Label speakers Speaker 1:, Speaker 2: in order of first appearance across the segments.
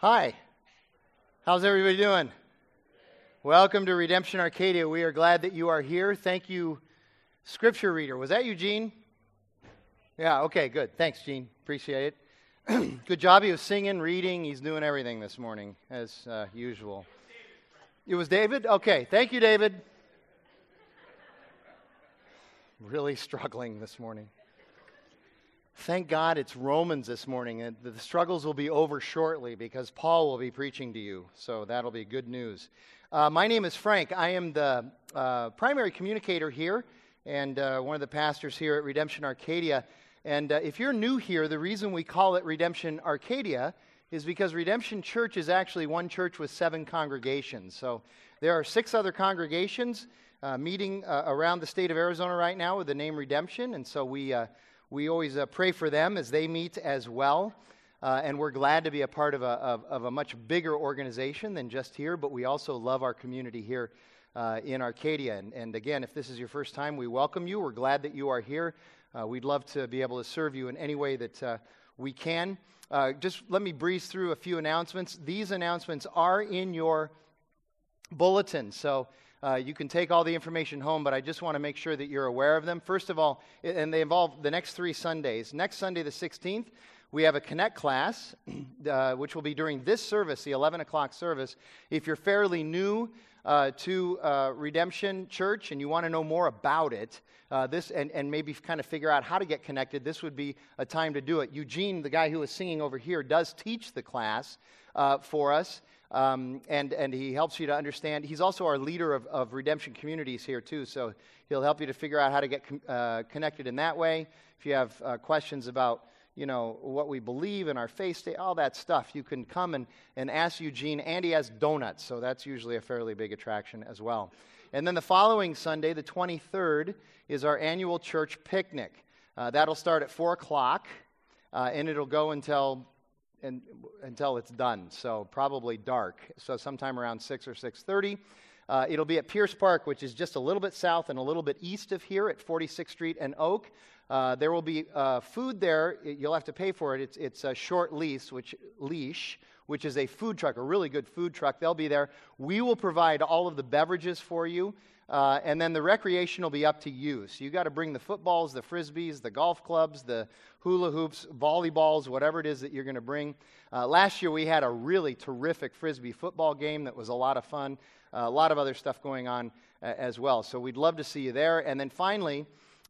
Speaker 1: Hi. How's everybody doing? Welcome to Redemption Arcadia. We are glad that you are here. Thank you, scripture reader. Was that Eugene? Yeah, okay, good. Thanks, Gene. Appreciate it. good job. He was singing, reading. He's doing everything this morning, as uh, usual. It was David? Okay, thank you, David. Really struggling this morning. Thank God it's Romans this morning. And the struggles will be over shortly because Paul will be preaching to you. So that'll be good news. Uh, my name is Frank. I am the uh, primary communicator here and uh, one of the pastors here at Redemption Arcadia. And uh, if you're new here, the reason we call it Redemption Arcadia is because Redemption Church is actually one church with seven congregations. So there are six other congregations uh, meeting uh, around the state of Arizona right now with the name Redemption. And so we we always uh, pray for them as they meet as well. Uh, and we're glad to be a part of a, of, of, a much bigger organization than just here, but we also love our community here uh, in Arcadia. And, and, again, if this is your first time, we welcome you. We're glad that you are here. Uh, we'd love to be able to serve you in any way that uh, we can. Uh, just let me breeze through a few announcements. These announcements are in your bulletin. So uh, you can take all the information home, but I just want to make sure that you're aware of them. First of all, and they involve the next three Sundays. Next Sunday, the 16th, we have a Connect class, uh, which will be during this service, the 11 o'clock service. If you're fairly new uh, to uh, Redemption Church and you want to know more about it, uh, this and, and maybe kind of figure out how to get connected, this would be a time to do it. Eugene, the guy who is singing over here, does teach the class uh, for us. Um, and, and he helps you to understand. He's also our leader of, of redemption communities here, too. So he'll help you to figure out how to get uh, connected in that way. If you have uh, questions about, you know, what we believe in our faith state, all that stuff, you can come and, and ask Eugene. And he has donuts, so that's usually a fairly big attraction as well. And then the following Sunday, the 23rd, is our annual church picnic. Uh, that'll start at 4 o'clock, uh, and it'll go until until it's done. So probably dark. So sometime around 6 or 6:30. Uh, it'll be at Pierce Park, which is just a little bit south and a little bit east of here at 46th Street and Oak. Uh, there will be uh, food there. You'll have to pay for it. It's, it's a short lease, which leash, which is a food truck, a really good food truck. They'll be there. We will provide all of the beverages for you. Uh, and then the recreation will be up to you. So you got to bring the footballs, the frisbees, the golf clubs, the hula hoops, volleyballs, whatever it is that you're going to bring. Uh, last year we had a really terrific frisbee football game that was a lot of fun. Uh, a lot of other stuff going on uh, as well. So we'd love to see you there. And then finally,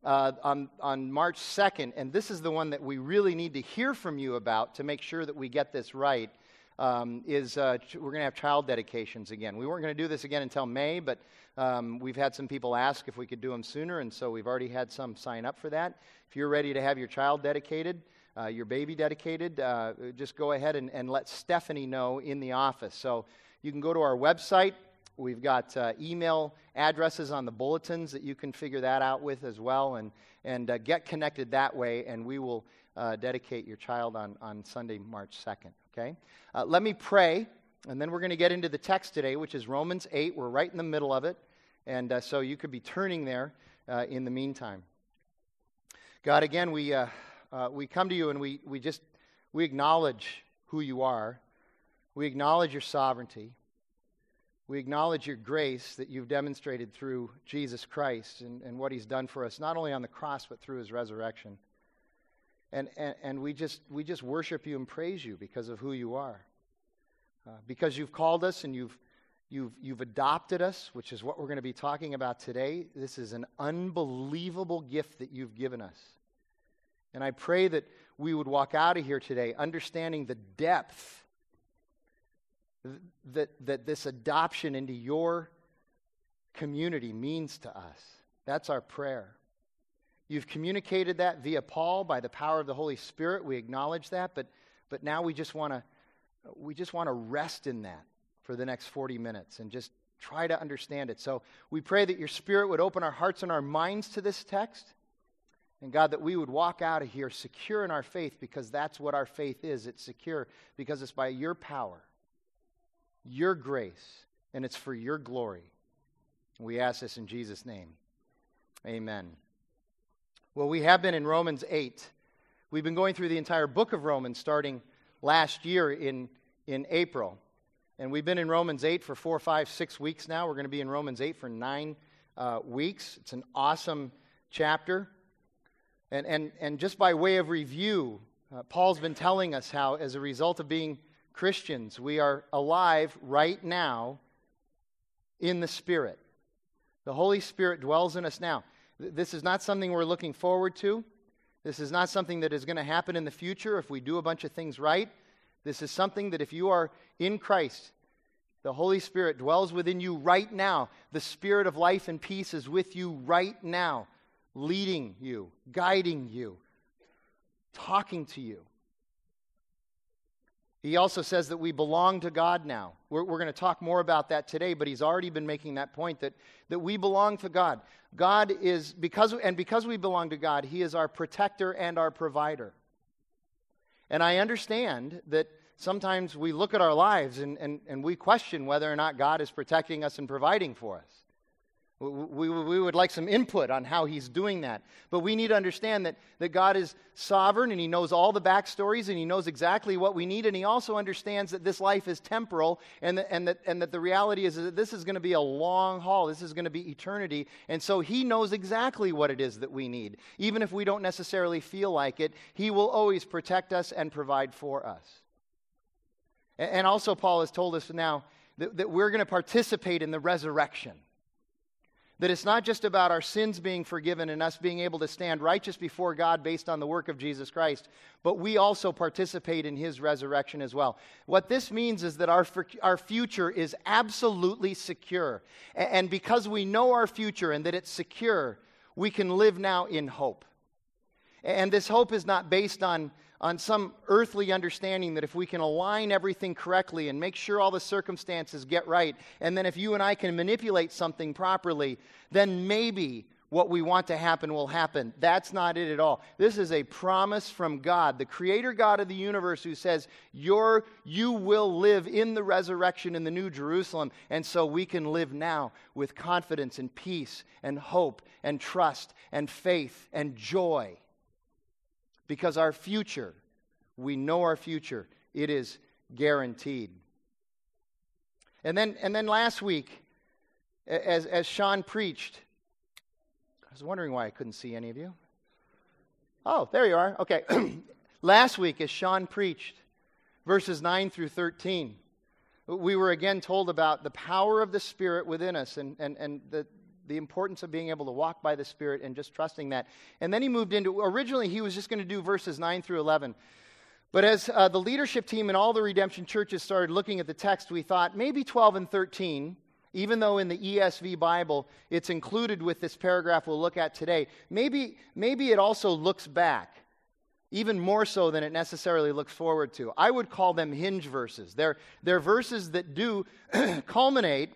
Speaker 1: uh, on, on March 2nd, and this is the one that we really need to hear from you about to make sure that we get this right um, is uh, ch- we're going to have child dedications again. We weren't going to do this again until May, but um, we've had some people ask if we could do them sooner, and so we've already had some sign up for that. If you're ready to have your child dedicated, uh, your baby dedicated, uh, just go ahead and, and, let Stephanie know in the office. So you can go to our website. We've got uh, email addresses on the bulletins that you can figure that out with as well, and, and uh, get connected that way, and we will uh, dedicate your child on, on Sunday, March 2nd. Okay? Uh, let me pray, and then we're going to get into the text today, which is Romans 8. We're right in the middle of it, and uh, so you could be turning there uh, in the meantime. God, again, we, uh, uh, we come to you and we, we just we acknowledge who you are. We acknowledge your sovereignty. We acknowledge your grace that you've demonstrated through Jesus Christ and, and what he's done for us, not only on the cross, but through his resurrection. And, and, and we, just, we just worship you and praise you because of who you are. Uh, because you've called us and you've, you've, you've adopted us, which is what we're going to be talking about today. This is an unbelievable gift that you've given us. And I pray that we would walk out of here today understanding the depth that, that this adoption into your community means to us. That's our prayer. You've communicated that via Paul by the power of the Holy Spirit. We acknowledge that, but, but now we just want to we just want to rest in that for the next 40 minutes and just try to understand it. So we pray that your Spirit would open our hearts and our minds to this text. And God, that we would walk out of here secure in our faith because that's what our faith is. It's secure because it's by your power, your grace, and it's for your glory. We ask this in Jesus' name. Amen. Well, we have been in Romans 8. We've been going through the entire book of Romans starting last year in, in April. And we've been in Romans 8 for four, five, six weeks now. We're going to be in Romans 8 for nine uh, weeks. It's an awesome chapter. And, and, and just by way of review, uh, Paul's been telling us how, as a result of being Christians, we are alive right now in the Spirit. The Holy Spirit dwells in us now. This is not something we're looking forward to. This is not something that is going to happen in the future if we do a bunch of things right. This is something that if you are in Christ, the Holy Spirit dwells within you right now. The Spirit of life and peace is with you right now, leading you, guiding you, talking to you. He also says that we belong to God now. We're, we're going to talk more about that today, but he's already been making that point that, that we belong to God. God is, because, and because we belong to God, he is our protector and our provider. And I understand that sometimes we look at our lives and, and, and we question whether or not God is protecting us and providing for us. We, we would like some input on how he's doing that. But we need to understand that, that God is sovereign and he knows all the backstories and he knows exactly what we need. And he also understands that this life is temporal and that, and that, and that the reality is that this is going to be a long haul. This is going to be eternity. And so he knows exactly what it is that we need. Even if we don't necessarily feel like it, he will always protect us and provide for us. And also, Paul has told us now that, that we're going to participate in the resurrection. That it's not just about our sins being forgiven and us being able to stand righteous before God based on the work of Jesus Christ, but we also participate in his resurrection as well. What this means is that our, our future is absolutely secure. And because we know our future and that it's secure, we can live now in hope. And this hope is not based on on some earthly understanding that if we can align everything correctly and make sure all the circumstances get right, and then if you and I can manipulate something properly, then maybe what we want to happen will happen. That's not it at all. This is a promise from God, the creator God of the universe, who says, You're, You will live in the resurrection in the New Jerusalem. And so we can live now with confidence and peace and hope and trust and faith and joy because our future, we know our future, it is guaranteed. And then, and then last week, as, as Sean preached, I was wondering why I couldn't see any of you. Oh, there you are. Okay. last week, as Sean preached, verses 9 through 13, we were again told about the power of the Spirit within us and, and, and the, the importance of being able to walk by the Spirit and just trusting that. And then he moved into, originally, he was just going to do verses 9 through 11. But as uh, the leadership team and all the redemption churches started looking at the text, we thought maybe 12 and 13, even though in the ESV Bible it's included with this paragraph we'll look at today, maybe, maybe it also looks back, even more so than it necessarily looks forward to. I would call them hinge verses. They're, they're verses that do culminate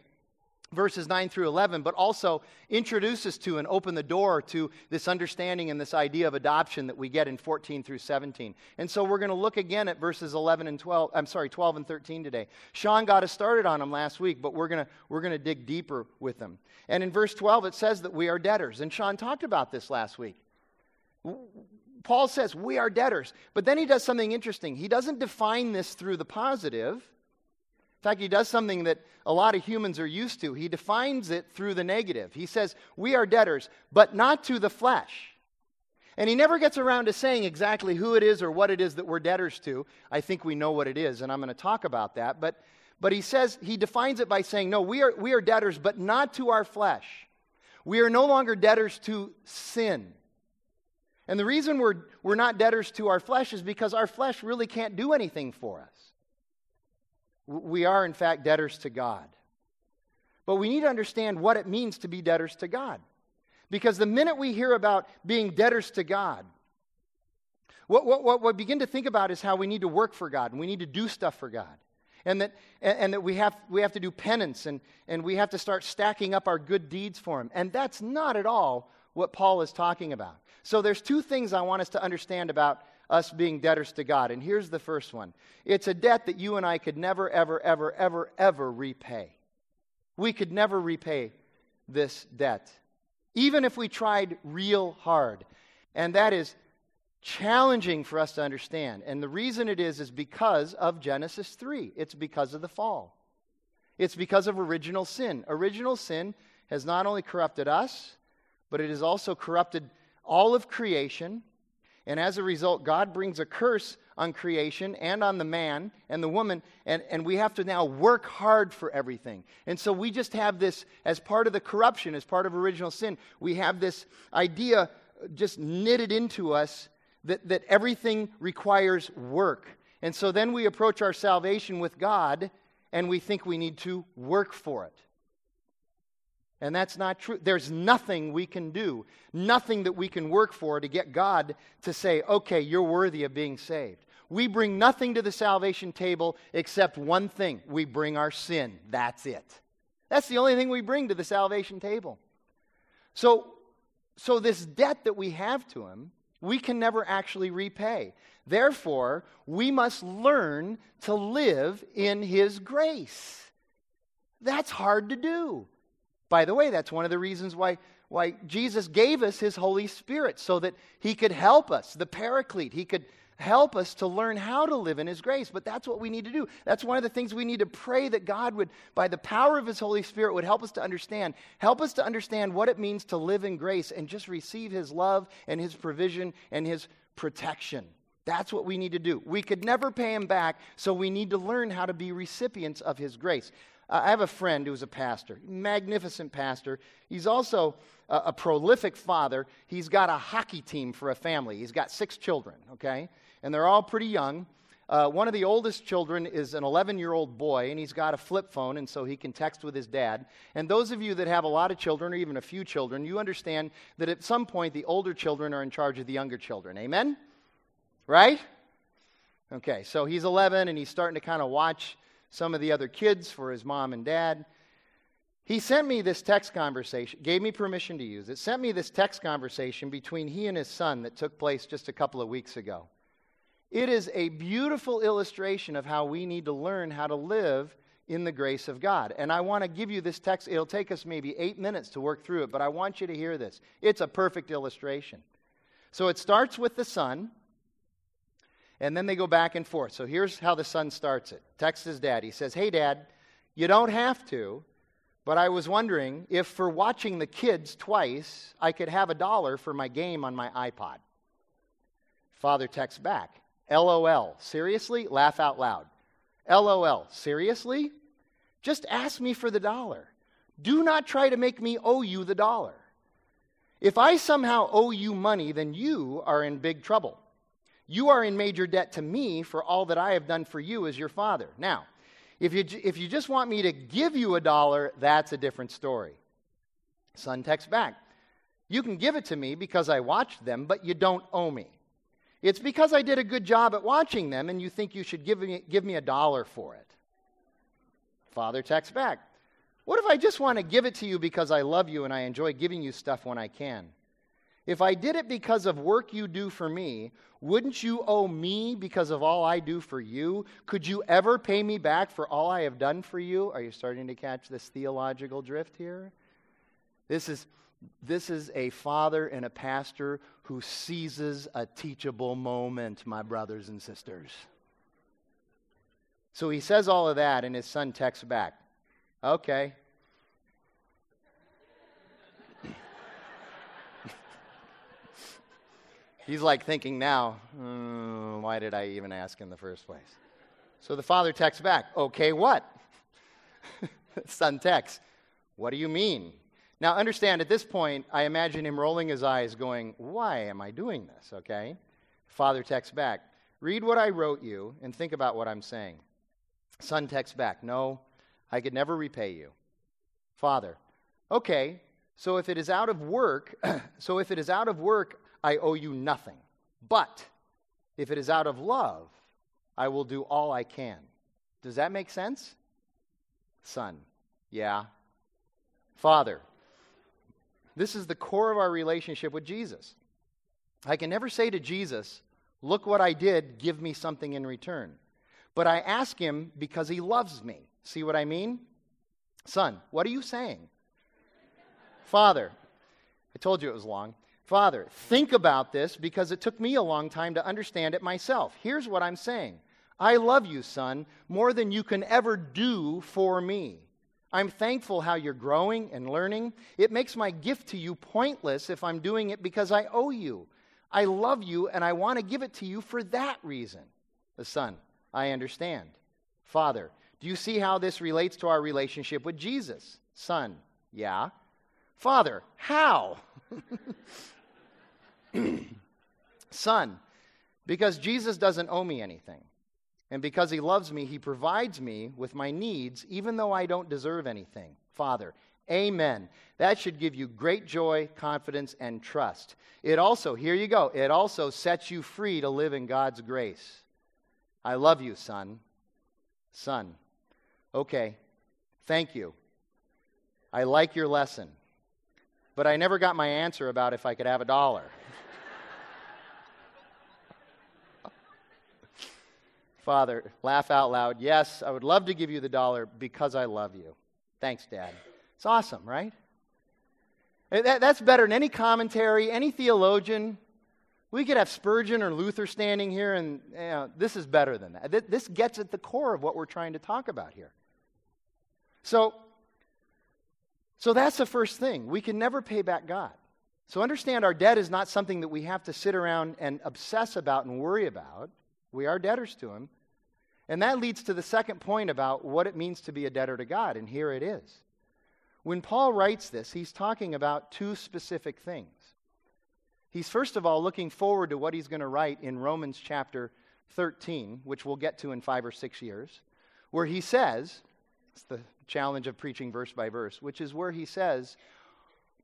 Speaker 1: verses 9 through 11, but also introduce us to and open the door to this understanding and this idea of adoption that we get in 14 through 17. And so we're going to look again at verses 11 and 12, I'm sorry, 12 and 13 today. Sean got us started on them last week, but we're going to, we're going to dig deeper with them. And in verse 12, it says that we are debtors. And Sean talked about this last week. Paul says we are debtors, but then he does something interesting. He doesn't define this through the positive in fact, he does something that a lot of humans are used to. He defines it through the negative. He says, We are debtors, but not to the flesh. And he never gets around to saying exactly who it is or what it is that we're debtors to. I think we know what it is, and I'm going to talk about that. But, but he says, he defines it by saying, No, we are, we are debtors, but not to our flesh. We are no longer debtors to sin. And the reason we're, we're not debtors to our flesh is because our flesh really can't do anything for us. We are, in fact, debtors to God. But we need to understand what it means to be debtors to God. Because the minute we hear about being debtors to God, what, what, what we begin to think about is how we need to work for God and we need to do stuff for God. And that, and, and that we, have, we have to do penance and, and we have to start stacking up our good deeds for Him. And that's not at all what Paul is talking about. So there's two things I want us to understand about us being debtors to God. And here's the first one it's a debt that you and I could never, ever, ever, ever, ever repay. We could never repay this debt, even if we tried real hard. And that is challenging for us to understand. And the reason it is is because of Genesis 3. It's because of the fall. It's because of original sin. Original sin has not only corrupted us, but it has also corrupted all of creation. And as a result, God brings a curse on creation and on the man and the woman, and, and we have to now work hard for everything. And so we just have this, as part of the corruption, as part of original sin, we have this idea just knitted into us that, that everything requires work. And so then we approach our salvation with God and we think we need to work for it. And that's not true. There's nothing we can do, nothing that we can work for to get God to say, okay, you're worthy of being saved. We bring nothing to the salvation table except one thing we bring our sin. That's it. That's the only thing we bring to the salvation table. So, so this debt that we have to Him, we can never actually repay. Therefore, we must learn to live in His grace. That's hard to do. By the way, that's one of the reasons why, why Jesus gave us His Holy Spirit, so that He could help us, the Paraclete. He could help us to learn how to live in His grace. But that's what we need to do. That's one of the things we need to pray that God would, by the power of His Holy Spirit, would help us to understand. Help us to understand what it means to live in grace and just receive His love and His provision and His protection. That's what we need to do. We could never pay him back, so we need to learn how to be recipients of his grace. I have a friend who's a pastor, magnificent pastor. He's also a, a, prolific father. He's got a hockey team for a family. He's got six children, okay? And they're all pretty young. Uh, one of the oldest children is an 11 year old boy, and he's got a flip phone, and so he can text with his dad. And those of you that have a lot of children, or even a few children, you understand that at some point the older children are in charge of the younger children. Amen? Right? Okay, so he's 11 and he's starting to kind of watch some of the other kids for his mom and dad. He sent me this text conversation, gave me permission to use it, sent me this text conversation between he and his son that took place just a couple of weeks ago. It is a beautiful illustration of how we need to learn how to live in the grace of God. And I want to give you this text. It'll take us maybe eight minutes to work through it, but I want you to hear this. It's a perfect illustration. So it starts with the son and then they go back and forth. So here's how the son starts it. Texts his dad. He says, Hey, dad, you don't have to, but I was wondering if for watching the kids twice, I could have a dollar for my game on my iPod. Father texts back, LOL. Seriously? Laugh out loud. LOL. Seriously? Just ask me for the dollar. Do not try to make me owe you the dollar. If I somehow owe you money, then you are in big trouble. You are in major debt to me for all that I have done for you as your father. Now, if you, if you just want me to give you a dollar, that's a different story. Son texts back, You can give it to me because I watched them, but you don't owe me. It's because I did a good job at watching them, and you think you should give me, give me a dollar for it. Father texts back, What if I just want to give it to you because I love you and I enjoy giving you stuff when I can? If I did it because of work you do for me, wouldn't you owe me because of all I do for you? Could you ever pay me back for all I have done for you? Are you starting to catch this theological drift here? This is, this is a father and a pastor who seizes a teachable moment, my brothers and sisters. So he says all of that, and his son texts back, Okay, He's like thinking now, mm, why did I even ask in the first place? So the father texts back, okay, what? Son texts, what do you mean? Now, understand, at this point, I imagine him rolling his eyes, going, Why am I doing this? Okay? Father texts back, Read what I wrote you and think about what I'm saying. Son texts back, No, I could never repay you. Father, okay, so if it is out of work, so if it is out of work, I owe you nothing. But if it is out of love, I will do all I can. Does that make sense? Son, yeah. Father, this is the core of our relationship with Jesus. I can never say to Jesus, Look what I did, give me something in return. But I ask him because he loves me. See what I mean? Son, what are you saying? Father, I told you it was long. Father, think about this because it took me a long time to understand it myself. Here's what I'm saying I love you, son, more than you can ever do for me. I'm thankful how you're growing and learning. It makes my gift to you pointless if I'm doing it because I owe you. I love you and I want to give it to you for that reason. The son, I understand. Father, do you see how this relates to our relationship with Jesus? Son, yeah. Father, how? Son, because Jesus doesn't owe me anything. And because he loves me, he provides me with my needs, even though I don't deserve anything. Father, amen. That should give you great joy, confidence, and trust. It also, here you go, it also sets you free to live in God's grace. I love you, son. Son. Okay, thank you. I like your lesson. But I never got my answer about if I could have a dollar. Father, laugh out loud. Yes, I would love to give you the dollar because I love you. Thanks, Dad. It's awesome, right? Eh, that, that's better than any commentary, any theologian. We could have Spurgeon or Luther standing here, and you know, this is better than that. This gets at the core of what we're trying to talk about here. So, so that's the first thing. We can never pay back God. So understand our debt is not something that we have to sit around and obsess about and worry about. We are debtors to Him. And that leads to the second point about what it means to be a debtor to God, and here it is. When Paul writes this, he's talking about two specific things. He's first of all looking forward to what he's going to write in Romans chapter 13, which we'll get to in five or six years, where he says, it's the challenge of preaching verse by verse, which is where he says,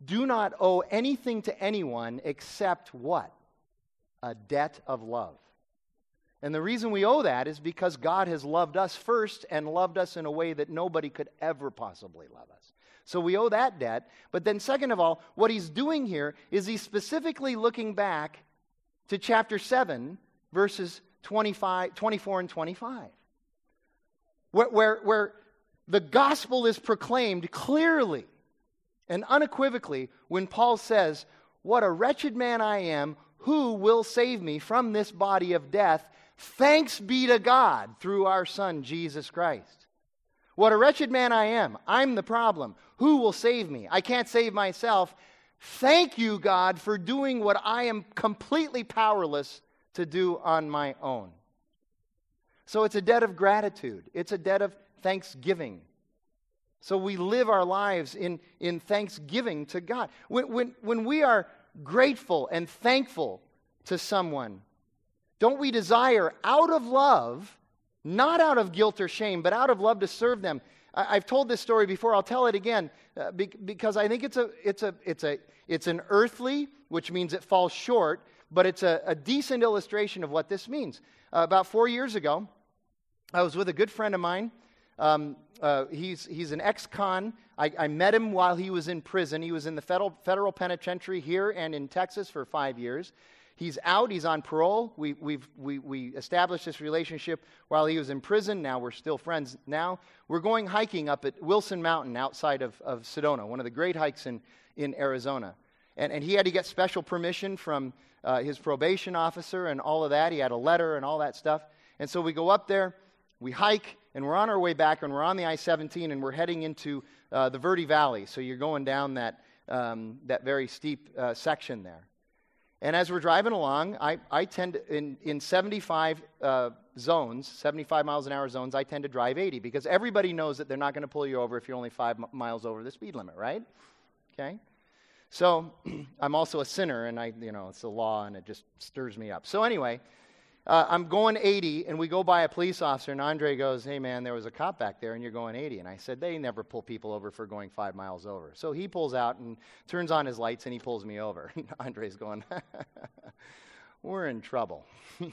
Speaker 1: Do not owe anything to anyone except what? A debt of love. And the reason we owe that is because God has loved us first and loved us in a way that nobody could ever possibly love us. So we owe that debt. But then, second of all, what he's doing here is he's specifically looking back to chapter 7, verses 25, 24 and 25, where, where, where the gospel is proclaimed clearly and unequivocally when Paul says, What a wretched man I am, who will save me from this body of death? Thanks be to God through our Son, Jesus Christ. What a wretched man I am. I'm the problem. Who will save me? I can't save myself. Thank you, God, for doing what I am completely powerless to do on my own. So it's a debt of gratitude, it's a debt of thanksgiving. So we live our lives in, in thanksgiving to God. When, when, when we are grateful and thankful to someone, don't we desire out of love, not out of guilt or shame, but out of love to serve them? I, have told this story before. I'll tell it again uh, be, because I think it's a, it's a, it's a, it's an earthly, which means it falls short, but it's a, a decent illustration of what this means. Uh, about four years ago, I was with a good friend of mine. Um, uh, he's, he's an ex con. I, I, met him while he was in prison. He was in the federal, federal penitentiary here and in Texas for five years. He's out, he's on parole. We, we've, we, we established this relationship while he was in prison. Now we're still friends now. We're going hiking up at Wilson Mountain outside of, of Sedona, one of the great hikes in, in Arizona. And, and he had to get special permission from uh, his probation officer and all of that. He had a letter and all that stuff. And so we go up there, we hike, and we're on our way back, and we're on the I 17, and we're heading into uh, the Verde Valley. So you're going down that, um, that very steep uh, section there. And as we're driving along, I, I tend to, in, in 75 uh, zones, 75 miles an hour zones, I tend to drive 80 because everybody knows that they're not going to pull you over if you're only five m- miles over the speed limit, right? Okay? So I'm also a sinner, and I, you know, it's the law, and it just stirs me up. So anyway, uh, I'm going 80, and we go by a police officer, and Andre goes, Hey, man, there was a cop back there, and you're going 80. And I said, They never pull people over for going five miles over. So he pulls out and turns on his lights, and he pulls me over. Andre's going, We're in trouble. he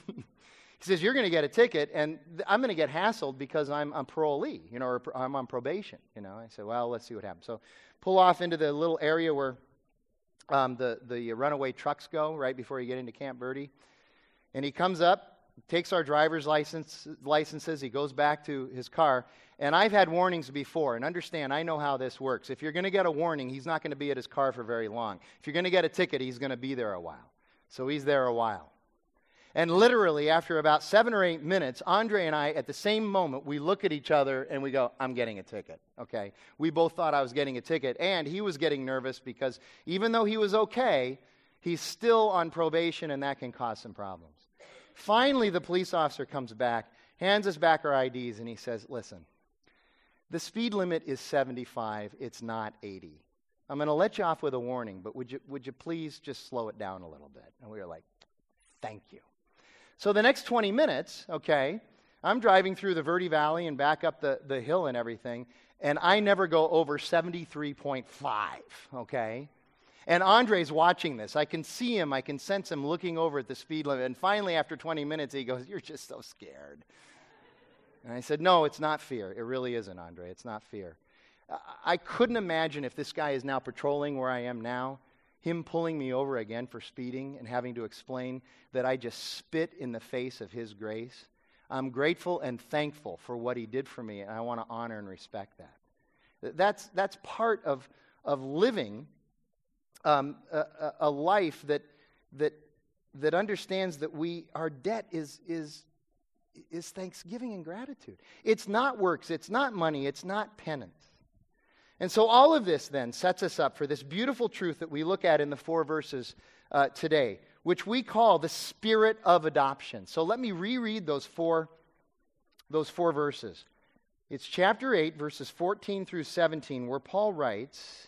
Speaker 1: says, You're going to get a ticket, and th- I'm going to get hassled because I'm a parolee, you know, or pr- I'm on probation. You know, I said, Well, let's see what happens. So pull off into the little area where um, the, the runaway trucks go right before you get into Camp Verde. And he comes up, takes our driver's license, licenses, he goes back to his car, And I've had warnings before, and understand, I know how this works. If you're going to get a warning, he's not going to be at his car for very long. If you're going to get a ticket, he's going to be there a while. So he's there a while. And literally, after about seven or eight minutes, Andre and I, at the same moment, we look at each other and we go, I'm getting a ticket. Okay? We both thought I was getting a ticket, and he was getting nervous because even though he was okay, he's still on probation, and that can cause some problems. Finally, the police officer comes back, hands us back our IDs, and he says, Listen, the speed limit is 75, it's not 80. I'm going to let you off with a warning, but would you, would you please just slow it down a little bit? And we were like, Thank you. So the next 20 minutes, okay, I'm driving through the Verde Valley and back up the, the hill and everything, and I never go over 73.5, okay? And Andre's watching this. I can see him, I can sense him looking over at the speed limit. And finally, after 20 minutes, he goes, You're just so scared. And I said, No, it's not fear. It really isn't, Andre. It's not fear. I couldn't imagine if this guy is now patrolling where I am now him pulling me over again for speeding and having to explain that I just spit in the face of his grace. I'm grateful and thankful for what he did for me, and I want to honor and respect that. That's, that's part of, of living um, a, a life that, that, that understands that we, our debt is, is, is thanksgiving and gratitude. It's not works, it's not money, it's not penance. And so, all of this then sets us up for this beautiful truth that we look at in the four verses uh, today, which we call the spirit of adoption. So, let me reread those four, those four verses. It's chapter 8, verses 14 through 17, where Paul writes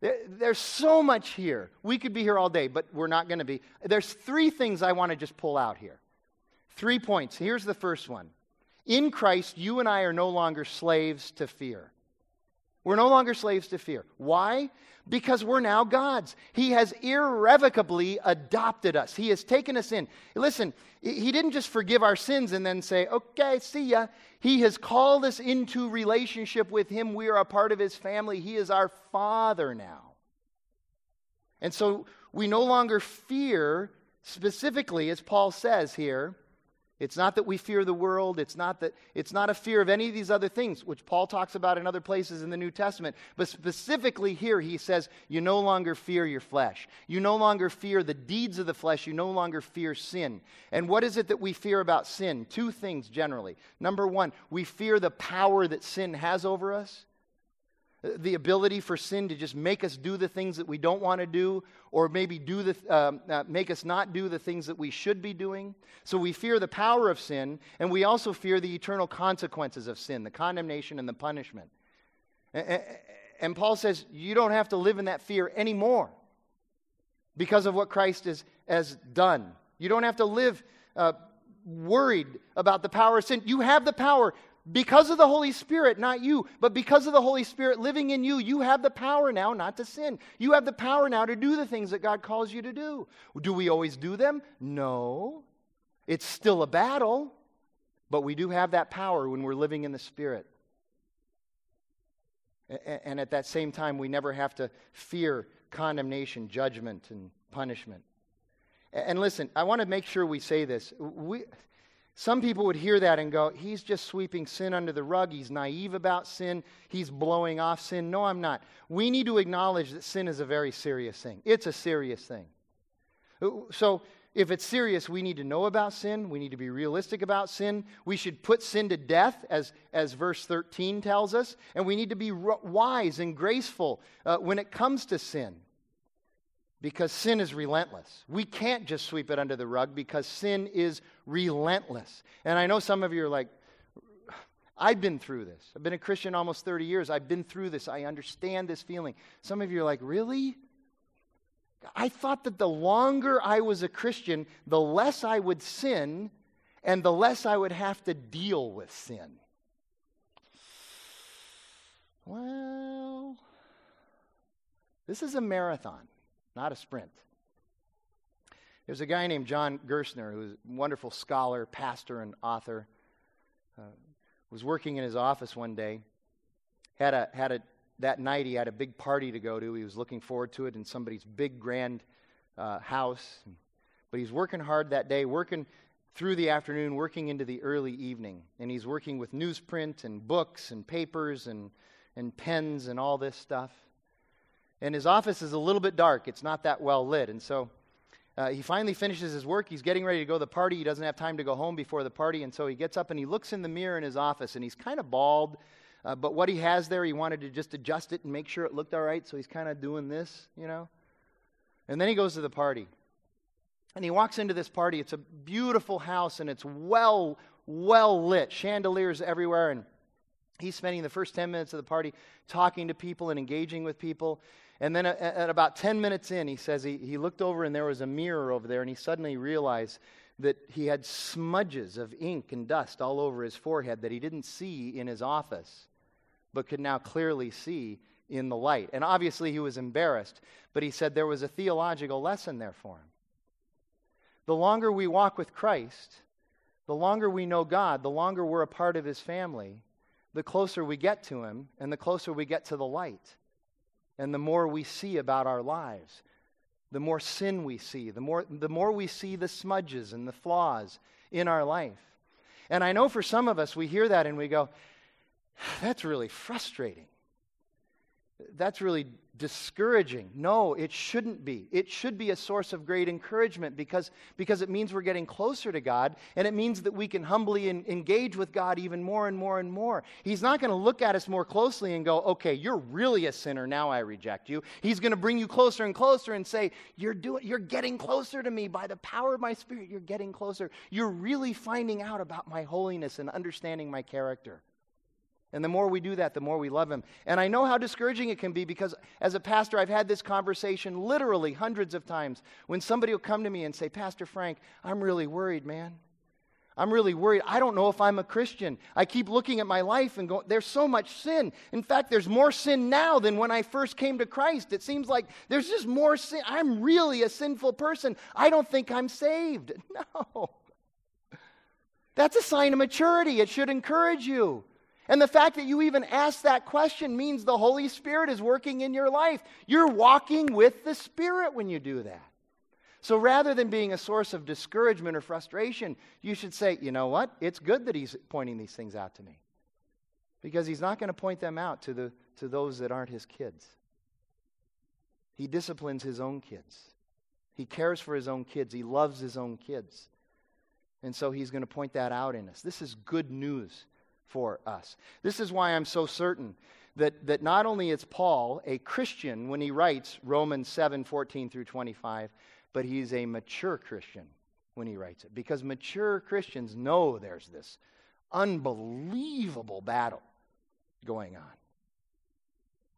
Speaker 1: There's so much here. We could be here all day, but we're not going to be. There's three things I want to just pull out here. Three points. Here's the first one In Christ, you and I are no longer slaves to fear. We're no longer slaves to fear. Why? Because we're now God's. He has irrevocably adopted us. He has taken us in. Listen, He didn't just forgive our sins and then say, okay, see ya. He has called us into relationship with Him. We are a part of His family. He is our Father now. And so we no longer fear, specifically, as Paul says here, it's not that we fear the world. It's not that it's not a fear of any of these other things, which Paul talks about in other places in the New Testament. But specifically here, he says, you no longer fear your flesh. You no longer fear the deeds of the flesh. You no longer fear sin. And what is it that we fear about sin? Two things generally. Number one, we fear the power that sin has over us the ability for sin to just make us do the things that we don't want to do, or maybe do the, um, uh, make us not do the things that we should be doing. So we fear the power of sin, and we also fear the eternal consequences of sin, the condemnation and the punishment. And, and Paul says you don't have to live in that fear anymore because of what Christ has, done. You don't have to live uh, worried about the power of sin. You have the power because of the Holy Spirit, not you, but because of the Holy Spirit living in you, you have the power now not to sin. You have the power now to do the things that God calls you to do. Do we always do them? No. It's still a battle, but we do have that power when we're living in the Spirit. And at that same time, we never have to fear condemnation, judgment, and punishment. And listen, I want to make sure we say this. We, some people would hear that and go, he's just sweeping sin under the rug. He's naive about sin. He's blowing off sin. No, I'm not. We need to acknowledge that sin is a very serious thing. It's a serious thing. So, if it's serious, we need to know about sin. We need to be realistic about sin. We should put sin to death, as, as verse 13 tells us. And we need to be wise and graceful uh, when it comes to sin because sin is relentless. We can't just sweep it under the rug because sin is relentless. And I know some of you are like, I've been through this. I've been a Christian almost 30 years. I've been through this. I understand this feeling. Some of you are like, really? I thought that the longer I was a Christian, the less I would sin and the less I would have to deal with sin. Well, this is a marathon, not a sprint. There's a guy named John Gerstner, who's a wonderful scholar, pastor, and author. Uh, was working in his office one day. Had a had a that night he had a big party to go to. He was looking forward to it in somebody's big grand uh, house. But he's working hard that day, working through the afternoon, working into the early evening, and he's working with newsprint and books and papers and and pens and all this stuff. And his office is a little bit dark. It's not that well lit, and so uh, he finally finishes his work. He's getting ready to go to the party. He doesn't have time to go home before the party. And so he gets up and he looks in the mirror in his office. And he's kind of bald. Uh, but what he has there, he wanted to just adjust it and make sure it looked all right. So he's kind of doing this, you know. And then he goes to the party. And he walks into this party. It's a beautiful house and it's well, well lit, chandeliers everywhere. And he's spending the first 10 minutes of the party talking to people and engaging with people. And then at, at about 10 minutes in, he says he, he looked over and there was a mirror over there, and he suddenly realized that he had smudges of ink and dust all over his forehead that he didn't see in his office, but could now clearly see in the light. And obviously, he was embarrassed, but he said there was a theological lesson there for him. The longer we walk with Christ, the longer we know God, the longer we're a part of his family, the closer we get to him, and the closer we get to the light and the more we see about our lives, the more sin we see, the more, the more we see the smudges and the flaws in our life. And I know for some of us, we hear that and we go, that's really frustrating. That's really discouraging. No, it shouldn't be. It should be a source of great encouragement because, because it means we're getting closer to God and it means that we can humbly in, engage with God even more and more and more. He's not going to look at us more closely and go, okay, you're really a sinner. Now I reject you. He's going to bring you closer and closer and say, you're, doing, you're getting closer to me by the power of my spirit. You're getting closer. You're really finding out about my holiness and understanding my character. And the more we do that, the more we love Him. And I know how discouraging it can be because as a pastor, I've had this conversation literally hundreds of times when somebody will come to me and say, Pastor Frank, I'm really worried, man. I'm really worried. I don't know if I'm a Christian. I keep looking at my life and go, there's so much sin. In fact, there's more sin now than when I first came to Christ. It seems like there's just more sin. I'm really a sinful person. I don't think I'm saved. No. That's a sign of maturity. It should encourage you. And the fact that you even ask that question means the Holy Spirit is working in your life. You're walking with the Spirit when you do that. So rather than being a source of discouragement or frustration, you should say, you know what? It's good that he's pointing these things out to me. Because he's not going to point them out to, the, to those that aren't his kids. He disciplines his own kids, he cares for his own kids, he loves his own kids. And so he's going to point that out in us. This is good news for us. This is why I'm so certain that, that not only is Paul a Christian when he writes Romans 7 14 through 25, but he's a mature Christian when he writes it. Because mature Christians know there's this unbelievable battle going on.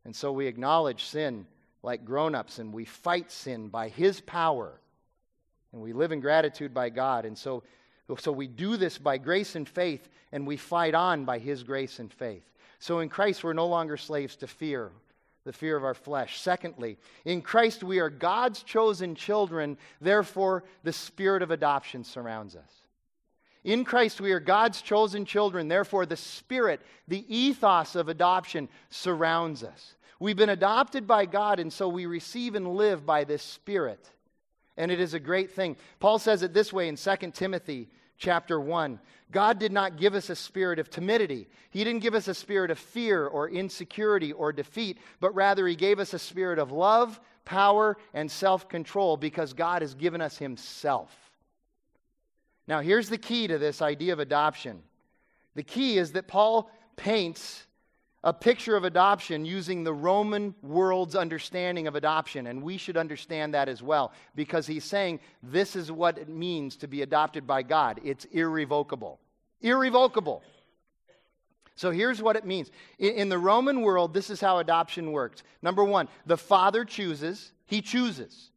Speaker 1: And so we acknowledge sin like grown ups and we fight sin by his power. And we live in gratitude by God. And so so we do this by grace and faith, and we fight on by His grace and faith. So in Christ, we're no longer slaves to fear, the fear of our flesh. Secondly, in Christ, we are God's chosen children, therefore, the spirit of adoption surrounds us. In Christ, we are God's chosen children, therefore, the spirit, the ethos of adoption surrounds us. We've been adopted by God, and so we receive and live by this spirit. And it is a great thing. Paul says it this way in 2 Timothy chapter 1. God did not give us a spirit of timidity. He didn't give us a spirit of fear or insecurity or defeat, but rather He gave us a spirit of love, power, and self control because God has given us Himself. Now, here's the key to this idea of adoption the key is that Paul paints a picture of adoption using the Roman world's understanding of adoption. And we should understand that as well because he's saying this is what it means to be adopted by God it's irrevocable. Irrevocable. So here's what it means. In, the Roman world, this is how adoption works. Number one, the father chooses, he chooses.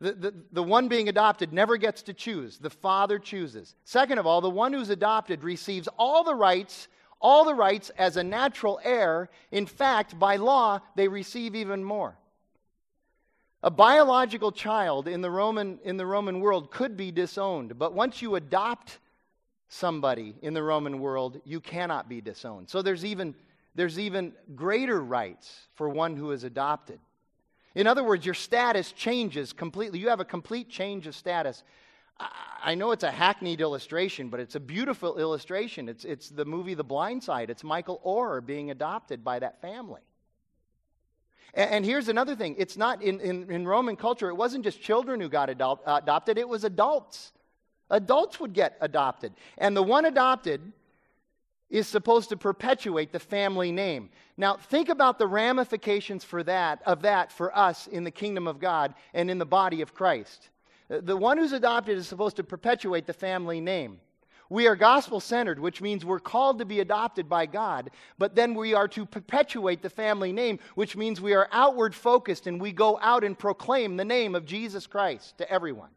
Speaker 1: The, the, the one being adopted never gets to choose. The father chooses. Second of all, the one who's adopted receives all the rights all the rights as a natural heir. In fact, by law, they receive even more. A biological child in the Roman, in the Roman world could be disowned, but once you adopt somebody in the Roman world, you cannot be disowned. So there's even, there's even greater rights for one who is adopted. In other words, your status changes completely. You have a complete change of status. I know it's a hackneyed illustration, but it's a beautiful illustration. It's, it's the movie The Blind Side. It's Michael Oher being adopted by that family. And, and here's another thing it's not in, in, in, Roman culture, it wasn't just children who got adult, adopted, it was adults. Adults would get adopted. And the one adopted is supposed to perpetuate the family name. Now, think about the ramifications for that, of that for us in the kingdom of God and in the body of Christ. The one who's adopted is supposed to perpetuate the family name. We are gospel centered, which means we're called to be adopted by God, but then we are to perpetuate the family name, which means we are outward focused and we go out and proclaim the name of Jesus Christ to everyone.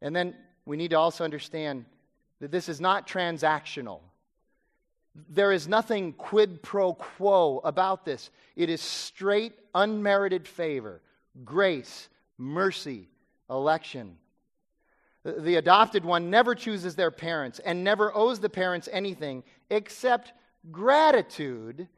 Speaker 1: And then we need to also understand that this is not transactional. There is nothing quid pro quo about this. It is straight, unmerited favor, grace, mercy, election. The adopted one never chooses their parents and never owes the parents anything except gratitude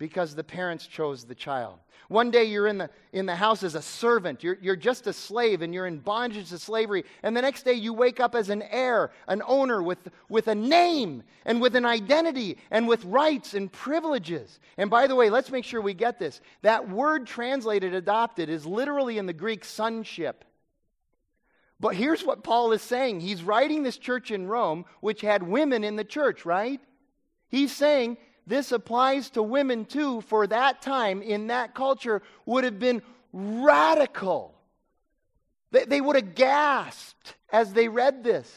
Speaker 1: because the parents chose the child. One day you're in the, in the house as a servant, you're, you're just a slave and you're in bondage to slavery. And the next day you wake up as an heir, an owner with, with a name and with an identity and with rights and privileges. And by the way, let's make sure we get this. That word translated adopted is literally in the Greek sonship. But here's what Paul is saying. He's writing this church in Rome, which had women in the church, right? He's saying this applies to women too, for that time in that culture would have been radical. They, they would have gasped as they read this.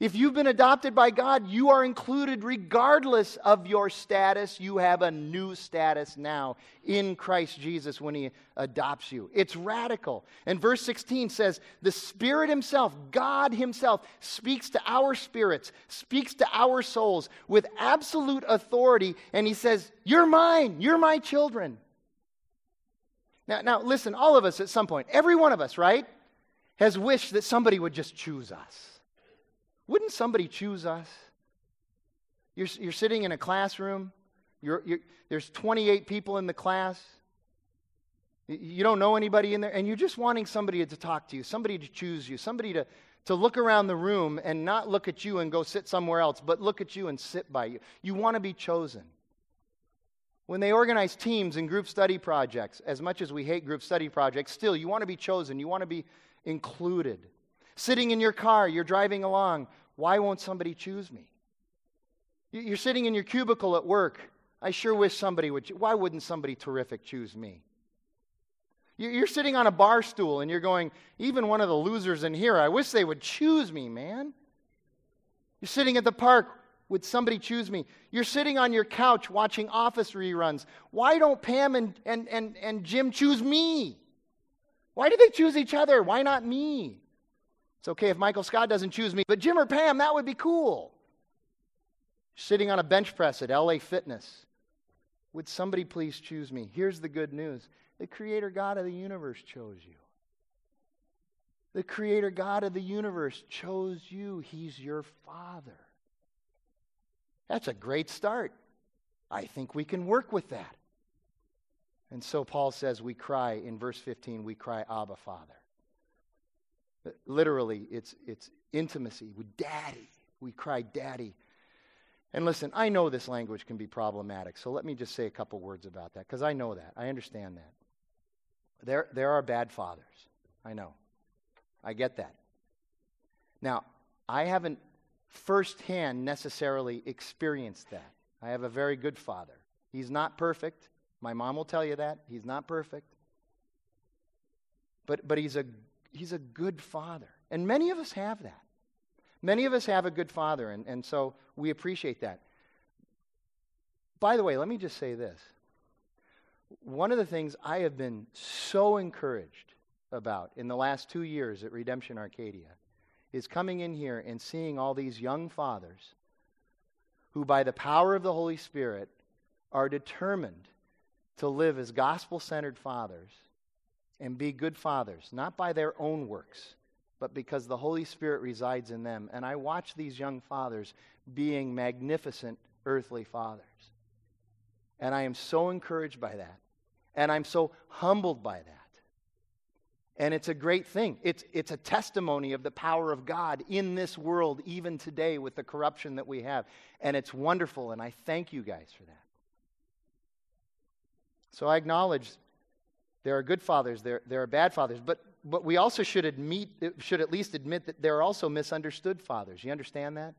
Speaker 1: If you've been adopted by God, you are included regardless of your status. You have a new status now in Christ Jesus when He adopts you. It's radical. And verse 16 says, The Spirit Himself, God Himself, speaks to our spirits, speaks to our souls with absolute authority. And He says, You're mine, you're my children. Now, now listen, all of us at some point, every one of us, right, has wished that somebody would just choose us. Wouldn't somebody choose us? You're, you're sitting in a classroom, you're, you're, there's 28 people in the class. You don't know anybody in there, and you're just wanting somebody to talk to you, somebody to choose you, somebody to, to look around the room and not look at you and go sit somewhere else, but look at you and sit by you. You want to be chosen. When they organize teams and group study projects, as much as we hate group study projects, still, you want to be chosen, you want to be included. Sitting in your car, you're driving along. Why won't somebody choose me? You're sitting in your cubicle at work. I sure wish somebody would. Why wouldn't somebody terrific choose me? You're sitting on a bar stool and you're going, even one of the losers in here, I wish they would choose me, man. You're sitting at the park. Would somebody choose me? You're sitting on your couch watching office reruns. Why don't Pam and, and, and, and Jim choose me? Why do they choose each other? Why not me? It's okay if Michael Scott doesn't choose me, but Jim or Pam, that would be cool. Sitting on a bench press at LA Fitness. Would somebody please choose me? Here's the good news the Creator God of the universe chose you. The Creator God of the universe chose you. He's your Father. That's a great start. I think we can work with that. And so Paul says, we cry, in verse 15, we cry, Abba, Father. Literally, it's, it's intimacy with daddy. We cry, Daddy. And listen, I know this language can be problematic, so let me just say a couple words about that, because I know that. I understand that. There, there are bad fathers. I know. I get that. Now, I haven't firsthand necessarily experienced that. I have a very good father. He's not perfect. My mom will tell you that. He's not perfect. But, but he's a He's a good father. And many of us have that. Many of us have a good father, and, and so we appreciate that. By the way, let me just say this. One of the things I have been so encouraged about in the last two years at Redemption Arcadia is coming in here and seeing all these young fathers who, by the power of the Holy Spirit, are determined to live as gospel centered fathers and be good fathers, not by their own works, but because the Holy Spirit resides in them. And I watch these young fathers being magnificent earthly fathers. And I am so encouraged by that. And I'm so humbled by that. And it's a great thing. It's, it's a testimony of the power of God in this world, even today, with the corruption that we have. And it's wonderful, and I thank you guys for that. So I acknowledge there are good fathers, there, there are bad fathers, but, but we also should, admit, should at least admit that there are also misunderstood fathers. You understand that?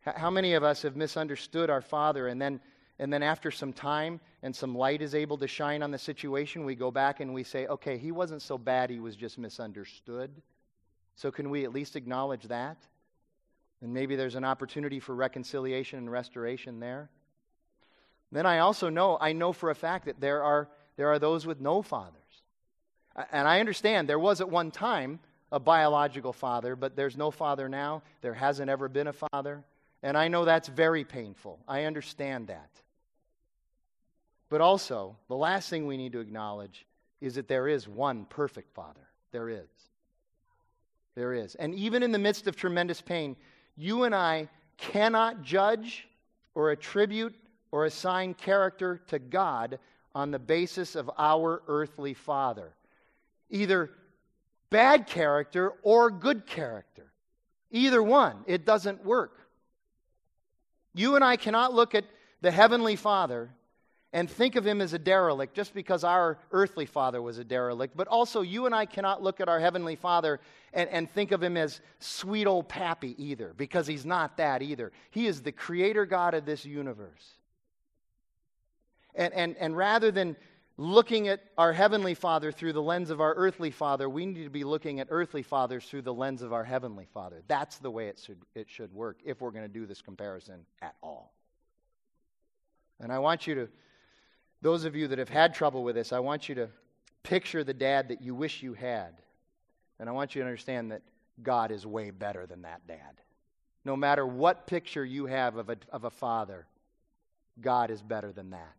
Speaker 1: How many of us have misunderstood our father and then and then after some time and some light is able to shine on the situation, we go back and we say, okay, he wasn't so bad, he was just misunderstood. So can we at least acknowledge that? And maybe there's an opportunity for reconciliation and restoration there. Then I also know, I know for a fact that there are, there are those with no fathers. And I understand there was at one time a biological father, but there's no father now. There hasn't ever been a father. And I know that's very painful. I understand that. But also, the last thing we need to acknowledge is that there is one perfect Father. There is. There is. And even in the midst of tremendous pain, you and I cannot judge or attribute or assign character to God on the basis of our earthly father. Either bad character or good character. Either one. It doesn't work. You and I cannot look at the Heavenly Father and think of him as a derelict just because our earthly father was a derelict. But also, you and I cannot look at our heavenly father and, and think of him as sweet old pappy either, because he's not that either. He is the creator God of this universe. And, and, and rather than looking at our heavenly father through the lens of our earthly father, we need to be looking at earthly fathers through the lens of our heavenly father. That's the way it should, it should work if we're going to do this comparison at all. And I want you to those of you that have had trouble with this, I want you to picture the dad that you wish you had. And I want you to understand that God is way better than that dad. No matter what picture you have of a, of a father, God is better than that.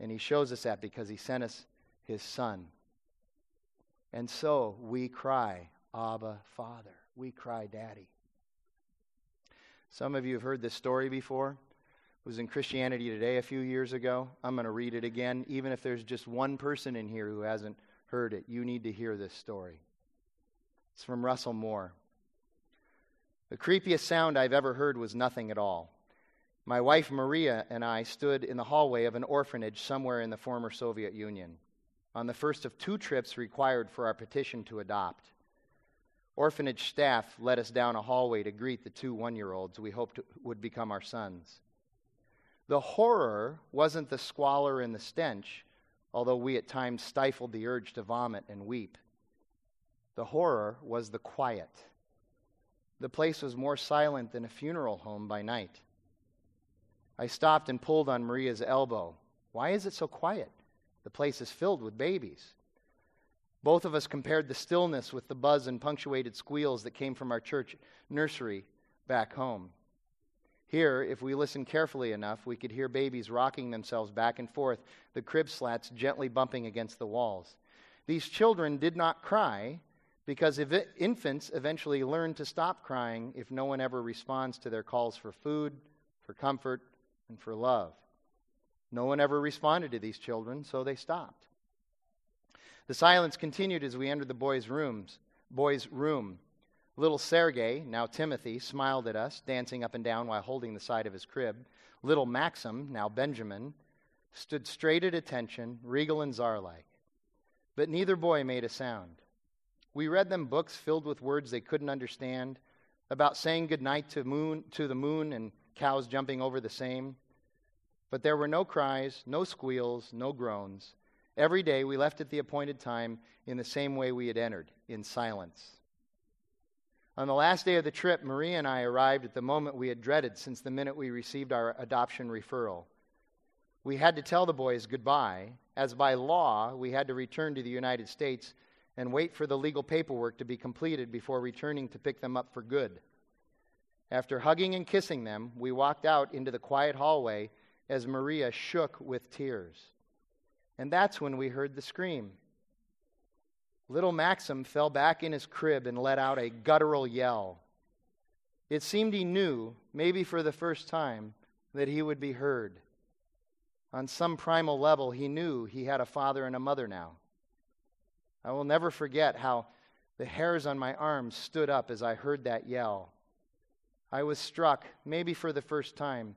Speaker 1: And He shows us that because He sent us His Son. And so we cry, Abba, Father. We cry, Daddy. Some of you have heard this story before It was in Christianity Today a few years ago. I'm going to read it again. Even if there's just one person in here who hasn't heard it, you need to hear this story. It's from Russell Moore. The creepiest sound I've ever heard was nothing at all. My wife Maria and I stood in the hallway of an orphanage somewhere in the former Soviet Union on the first of two trips required for our petition to adopt. Orphanage staff led us down a hallway to greet the two one year olds we hoped would become our sons. The horror wasn't the squalor and the stench, although we at times stifled the urge to vomit and weep. The horror was the quiet. The place was more silent than a funeral home by night. I stopped and pulled on Maria's elbow. Why is it so quiet? The place is filled with babies. Both of us compared the stillness with the buzz and punctuated squeals that came from our church nursery back home. Here, if we listened carefully enough, we could hear babies rocking themselves back and forth, the crib slats gently bumping against the walls. These children did not cry because infants eventually learn to stop crying if no one ever responds to their calls for food, for comfort, and for love. No one ever responded to these children, so they stopped. The silence continued as we entered the boys' rooms, boys' room. Little Sergey, now Timothy, smiled at us, dancing up and down while holding the side of his crib. Little Maxim, now Benjamin, stood straight at attention, regal and czar like. But neither boy made a sound. We read them books filled with words they couldn't understand about saying goodnight to, moon, to the moon and cows jumping over the same. But there were no cries, no squeals, no groans. Every day we left at the appointed time in the same way we had entered, in silence. On the last day of the trip, Maria and I arrived at the moment we had dreaded since the minute we received our adoption referral. We had to tell the boys goodbye, as by law we had to return to the United States and wait for the legal paperwork to be completed before returning to pick them up for good. After hugging and kissing them, we walked out into the quiet hallway as Maria shook with tears. And that's when we heard the scream. Little Maxim fell back in his crib and let out a guttural yell. It seemed he knew, maybe for the first time, that he would be heard. On some primal level, he knew he had a father and a mother now. I will never forget how the hairs on my arms stood up as I heard that yell. I was struck, maybe for the first time,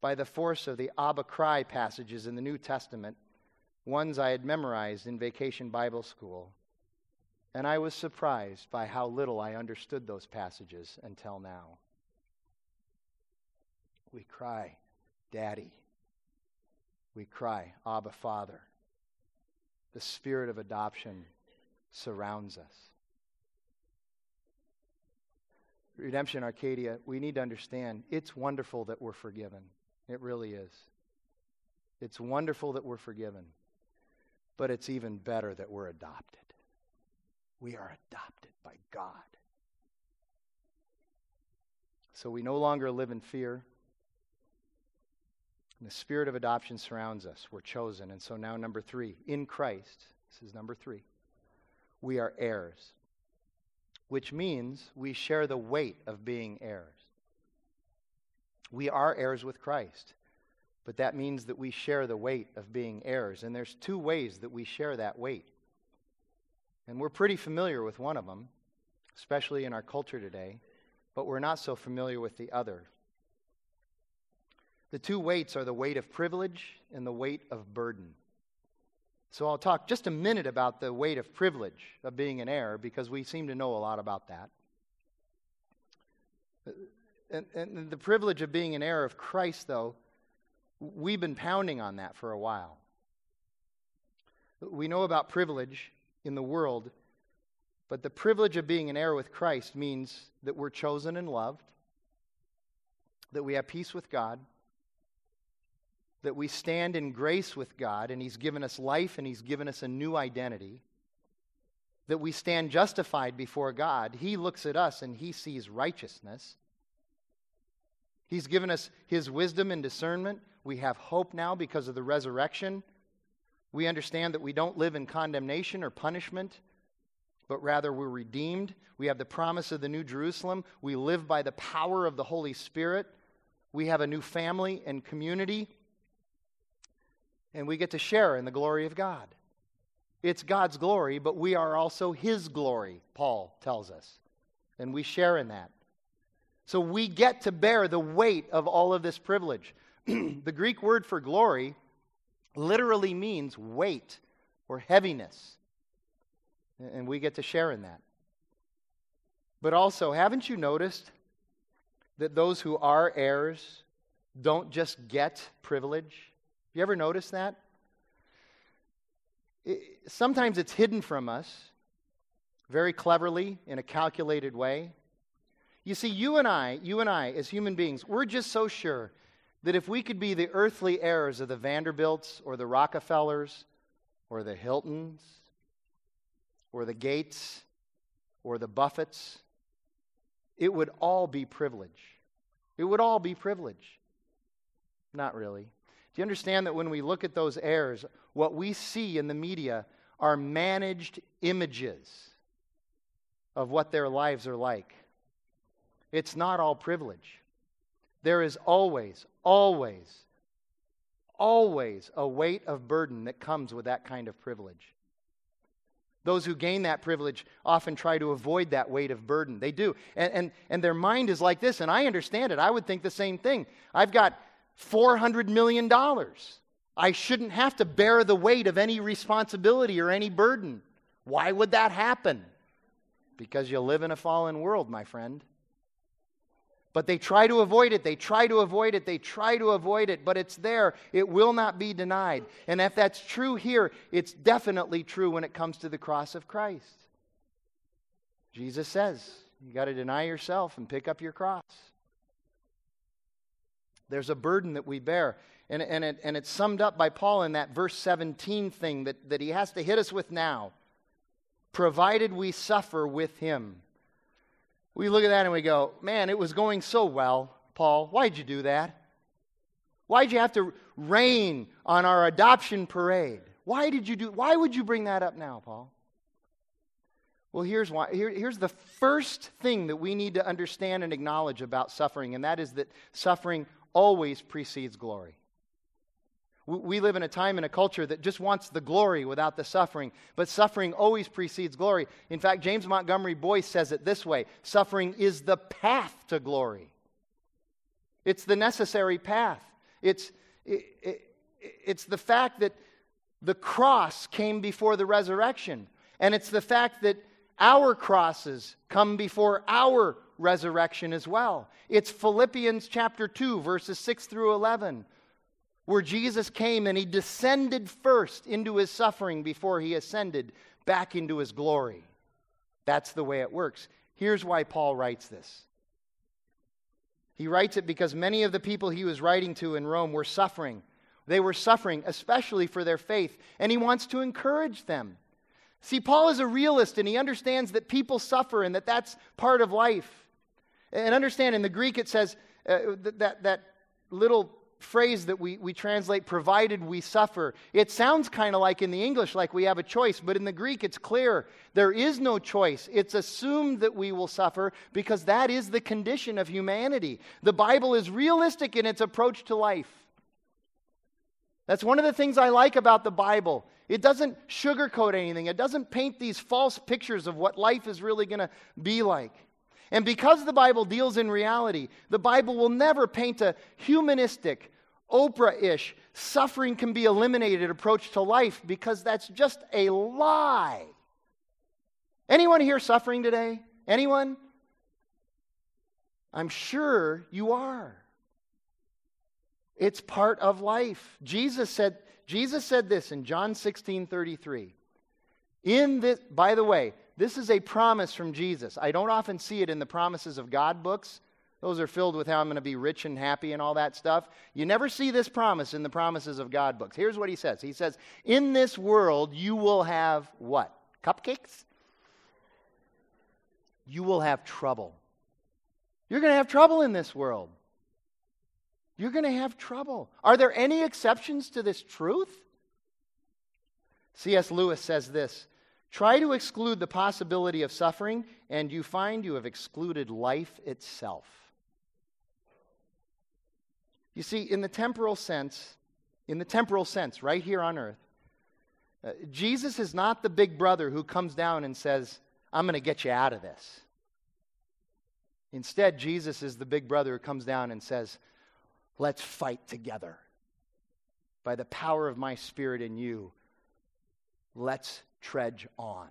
Speaker 1: by the force of the Abba cry passages in the New Testament, ones I had memorized in vacation Bible school. And I was surprised by how little I understood those passages until now. We cry, Daddy. We cry, Abba, Father. The spirit of adoption surrounds us. Redemption Arcadia, we need to understand it's wonderful that we're forgiven. It really is. It's wonderful that we're forgiven, but it's even better that we're adopted. We are adopted by God. So we no longer live in fear. And the spirit of adoption surrounds us. We're chosen. And so now, number three, in Christ, this is number three, we are heirs, which means we share the weight of being heirs. We are heirs with Christ, but that means that we share the weight of being heirs. And there's two ways that we share that weight. And we're pretty familiar with one of them, especially in our culture today, but we're not so familiar with the other. The two weights are the weight of privilege and the weight of burden. So I'll talk just a minute about the weight of privilege of being an heir because we seem to know a lot about that. And, and the privilege of being an heir of Christ, though, we've been pounding on that for a while. We know about privilege in the world. But the privilege of being an heir with Christ means that we're chosen and loved, that we have peace with God, that we stand in grace with God, and He's given us life and He's given us a new identity, that we stand justified before God. He looks at us and He sees righteousness. He's given us His wisdom and discernment. We have hope now because of the resurrection. We understand that we don't live in condemnation or punishment, but rather we're redeemed. We have the promise of the New Jerusalem. We live by the power of the Holy Spirit. We have a new family and community. And we get to share in the glory of God. It's God's glory, but we are also His glory, Paul tells us. And we share in that. So we get to bear the weight of all of this privilege. the Greek word for glory literally means weight or heaviness. And we get to share in that. But also, haven't you noticed that those who are heirs don't just get privilege? You ever notice that? It, sometimes it's hidden from us very cleverly in a calculated way. You see, you and I, you and I, as human beings, we're just so sure that if we could be the earthly heirs of the Vanderbilts or the Rockefellers or the Hiltons or the Gates or the Buffetts, it would all be privilege. It would all be privilege. Not really. Do you understand that when we look at those heirs, what we see in the media are managed images of what their lives are like? It's not all privilege. There is always, always, always a weight of burden that comes with that kind of privilege. Those who gain that privilege often try to avoid that weight of burden. They do. And, and, and their mind is like this, and I understand it. I would think the same thing. I've got $400 million. I shouldn't have to bear the weight of any responsibility or any burden. Why would that happen? Because you live in a fallen world, my friend. But they try to avoid it. They try to avoid it. They try to avoid it, but it's there. It will not be denied. And if that's true here, it's definitely true when it comes to the cross of Christ. Jesus says, you got to deny yourself and pick up your cross. There's a burden that we bear. And, and, it, and it's summed up by Paul in that verse 17 thing that, that he has to hit us with now. provided we suffer with him. We look at that and we go, man, it was going so well, Paul. Why'd you do that? Why'd you have to rain on our adoption parade? Why did you do why would you bring that up now, Paul? Well, here's why. Here, here's the first thing that we need to understand and acknowledge about suffering, and that is that suffering always precedes glory. We live in a time and a culture that just wants the glory without the suffering, but suffering always precedes glory. In fact, James Montgomery Boice says it this way suffering is the path to glory, it's the necessary path. It's, it, it, it's the fact that the cross came before the resurrection, and it's the fact that our crosses come before our resurrection as well. It's Philippians chapter 2, verses 6 through 11, where Jesus came and he descended first into his suffering before he ascended back into his glory. That's the way it works. Here's why Paul writes this. He writes it because many of the people he was writing to in Rome were suffering. They were suffering, especially for their faith, and he wants to encourage them. See, Paul is a realist and he understands that people suffer and that that's part of life. And understand, in the Greek it says uh, that, that little phrase that we, we translate, provided we suffer. It sounds kind of like in the English, like we have a choice, but in the Greek it's clear there is no choice. It's assumed that we will suffer because that is the condition of humanity. The Bible is realistic in its approach to life. That's one of the things I like about the Bible. It doesn't sugarcoat anything, it doesn't paint these false pictures of what life is really going to be like. And because the Bible deals in reality, the Bible will never paint a humanistic, Oprah ish, suffering can be eliminated approach to life because that's just a lie. Anyone here suffering today? Anyone? I'm sure you are. It's part of life. Jesus said, Jesus said this in John 16 33. In this, by the way, this is a promise from Jesus. I don't often see it in the promises of God books. Those are filled with how I'm going to be rich and happy and all that stuff. You never see this promise in the promises of God books. Here's what he says He says, In this world, you will have what? Cupcakes? You will have trouble. You're going to have trouble in this world you're going to have trouble. Are there any exceptions to this truth? C.S. Lewis says this Try to exclude the possibility of suffering, and you find you have excluded life itself. You see, in the temporal sense, in the temporal sense, right here on earth, uh, Jesus is not the big brother who comes down and says, I'm going to get you out of this. Instead, Jesus is the big brother who comes down and says, Let's fight together. By the power of my spirit in you, let's trudge on.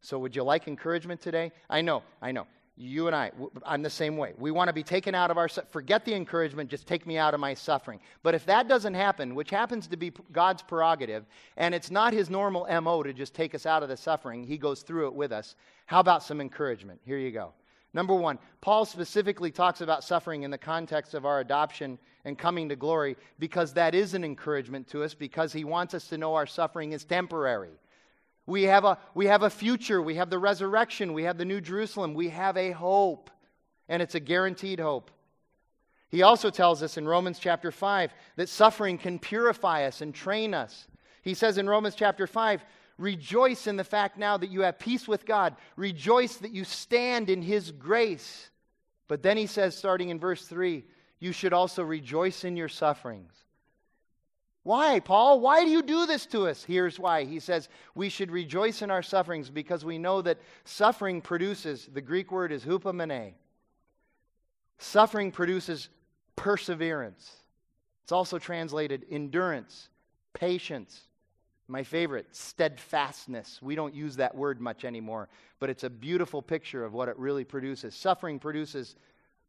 Speaker 1: So, would you like encouragement today? I know, I know. You and I, I'm the same way. We want to be taken out of our, forget the encouragement, just take me out of my suffering. But if that doesn't happen, which happens to be God's prerogative, and it's not his normal MO to just take us out of the suffering, he goes through it with us. How about some encouragement? Here you go. Number one, Paul specifically talks about suffering in the context of our adoption and coming to glory because that is an encouragement to us because he wants us to know our suffering is temporary. We have a, we have a future, we have the resurrection, we have the New Jerusalem, we have a hope, and it's a guaranteed hope. He also tells us in Romans chapter 5 that suffering can purify us and train us. He says in Romans chapter 5, Rejoice in the fact now that you have peace with God. Rejoice that you stand in His grace. But then he says, starting in verse 3, you should also rejoice in your sufferings. Why, Paul? Why do you do this to us? Here's why. He says, we should rejoice in our sufferings because we know that suffering produces, the Greek word is hupomene. Suffering produces perseverance. It's also translated endurance, patience, my favorite, steadfastness. We don't use that word much anymore, but it's a beautiful picture of what it really produces. Suffering produces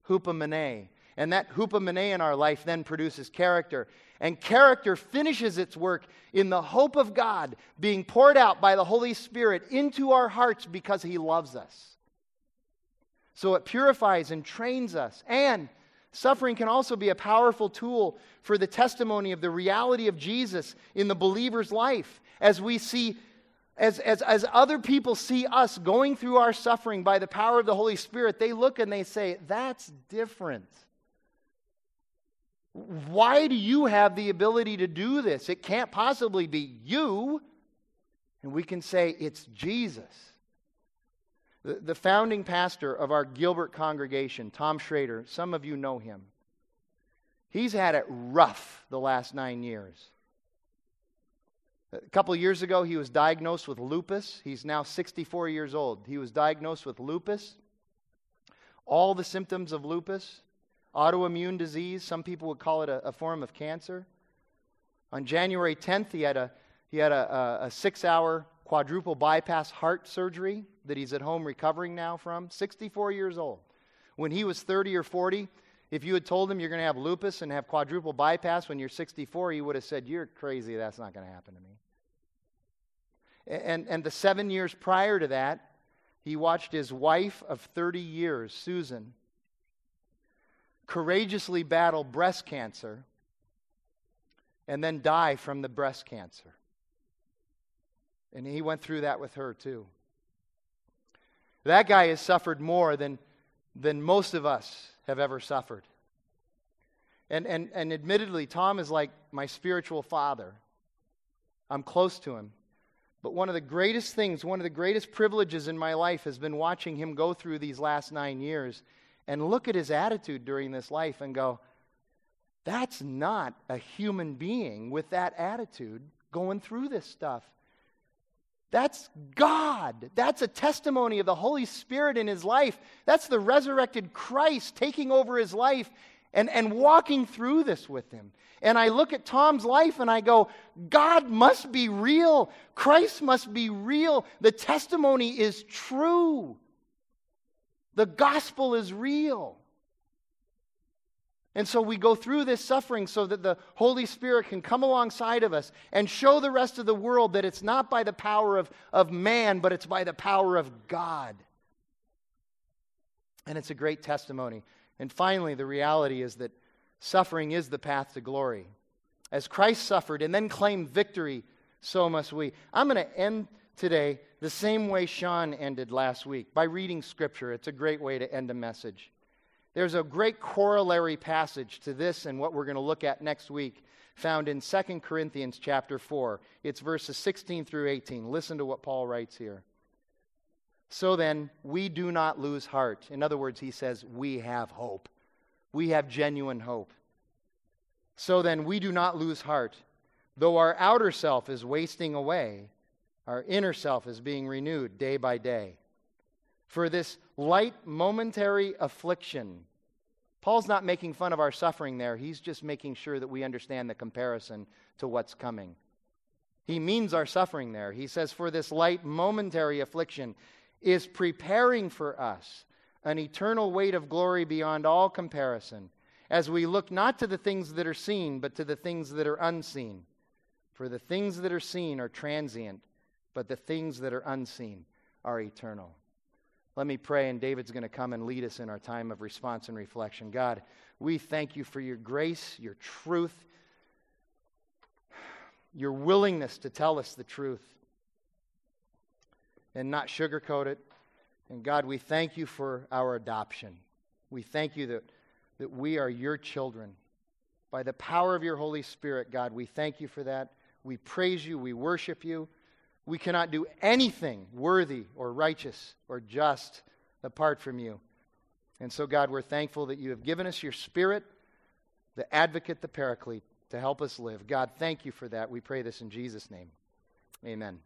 Speaker 1: hupomene, and that hupomene in our life then produces character. And character finishes its work in the hope of God being poured out by the Holy Spirit into our hearts because He loves us. So it purifies and trains us. And Suffering can also be a powerful tool for the testimony of the reality of Jesus in the believer's life as we see as, as, as other people see us going through our suffering by the power of the Holy Spirit, they look and they say, That's different. Why do you have the ability to do this? It can't possibly be you. And we can say, It's Jesus. The, founding pastor of our Gilbert congregation, Tom Schrader, some of you know him. He's had it rough the last nine years. A couple years ago, he was diagnosed with lupus. He's now 64 years old. He was diagnosed with lupus, all the symptoms of lupus, autoimmune disease. Some people would call it a, a form of cancer. On January 10th, he had a, he had a, a, a six hour quadruple bypass heart surgery that he's at home recovering now from. 64 years old. When he was 30 or 40, if you had told him you're going to have lupus and have quadruple bypass when you're 64, he would have said, You're crazy. That's not going to happen to me. And, and the seven years prior to that, he watched his wife of 30 years, Susan, courageously battle breast cancer and then die from the breast cancer. And he went through that with her too. That guy has suffered more than, than most of us have ever suffered. And, and, and admittedly, Tom is like my spiritual father. I'm close to him. But one of the greatest things, one of the greatest privileges in my life has been watching him go through these last nine years and look at his attitude during this life and go, that's not a human being with that attitude going through this stuff. That's God. That's a testimony of the Holy Spirit in his life. That's the resurrected Christ taking over his life and, and walking through this with him. And I look at Tom's life and I go, God must be real. Christ must be real. The testimony is true. The gospel is real. And so we go through this suffering so that the Holy Spirit can come alongside of us and show the rest of the world that it's not by the power of, of man, but it's by the power of God. And it's a great testimony. And finally, the reality is that suffering is the path to glory. As Christ suffered and then claimed victory, so must we. I'm going to end today the same way Sean ended last week by reading Scripture. It's a great way to end a message. There's a great corollary passage to this and what we're going to look at next week found in 2 Corinthians chapter 4. It's verses 16 through 18. Listen to what Paul writes here. So then, we do not lose heart. In other words, he says, we have hope. We have genuine hope. So then, we do not lose heart. Though our outer self is wasting away, our inner self is being renewed day by day. For this light momentary affliction, Paul's not making fun of our suffering there. He's just making sure that we understand the comparison to what's coming. He means our suffering there. He says, For this light momentary affliction is preparing for us an eternal weight of glory beyond all comparison, as we look not to the things that are seen, but to the things that are unseen. For the things that are seen are transient, but the things that are unseen are eternal. Let me pray, and David's going to come and lead us in our time of response and reflection. God, we thank you for your grace, your truth, your willingness to tell us the truth and not sugarcoat it. And God, we thank you for our adoption. We thank you that, that we are your children. By the power of your Holy Spirit, God, we thank you for that. We praise you. We worship you. We cannot do anything worthy or righteous or just apart from you. And so, God, we're thankful that you have given us your Spirit, the advocate, the paraclete, to help us live. God, thank you for that. We pray this in Jesus' name. Amen.